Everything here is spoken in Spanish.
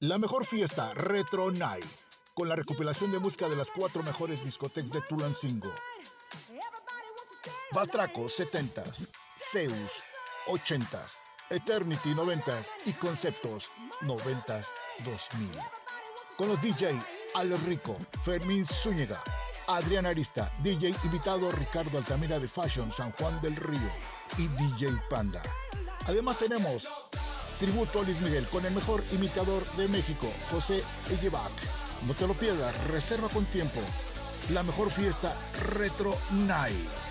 La mejor fiesta Retro Night, con la recopilación de música de las cuatro mejores discotecas de Tulancingo. Batraco 70s, Zeus 80s, Eternity 90s y Conceptos 90s 2000. Con los DJ Alex Rico, Fermín Zúñiga, Adrián Arista, DJ invitado Ricardo Altamira de Fashion San Juan del Río y DJ Panda. Además tenemos tributo a Luis Miguel con el mejor imitador de México, José Ellebac. No te lo pierdas, reserva con tiempo. La mejor fiesta Retro Night.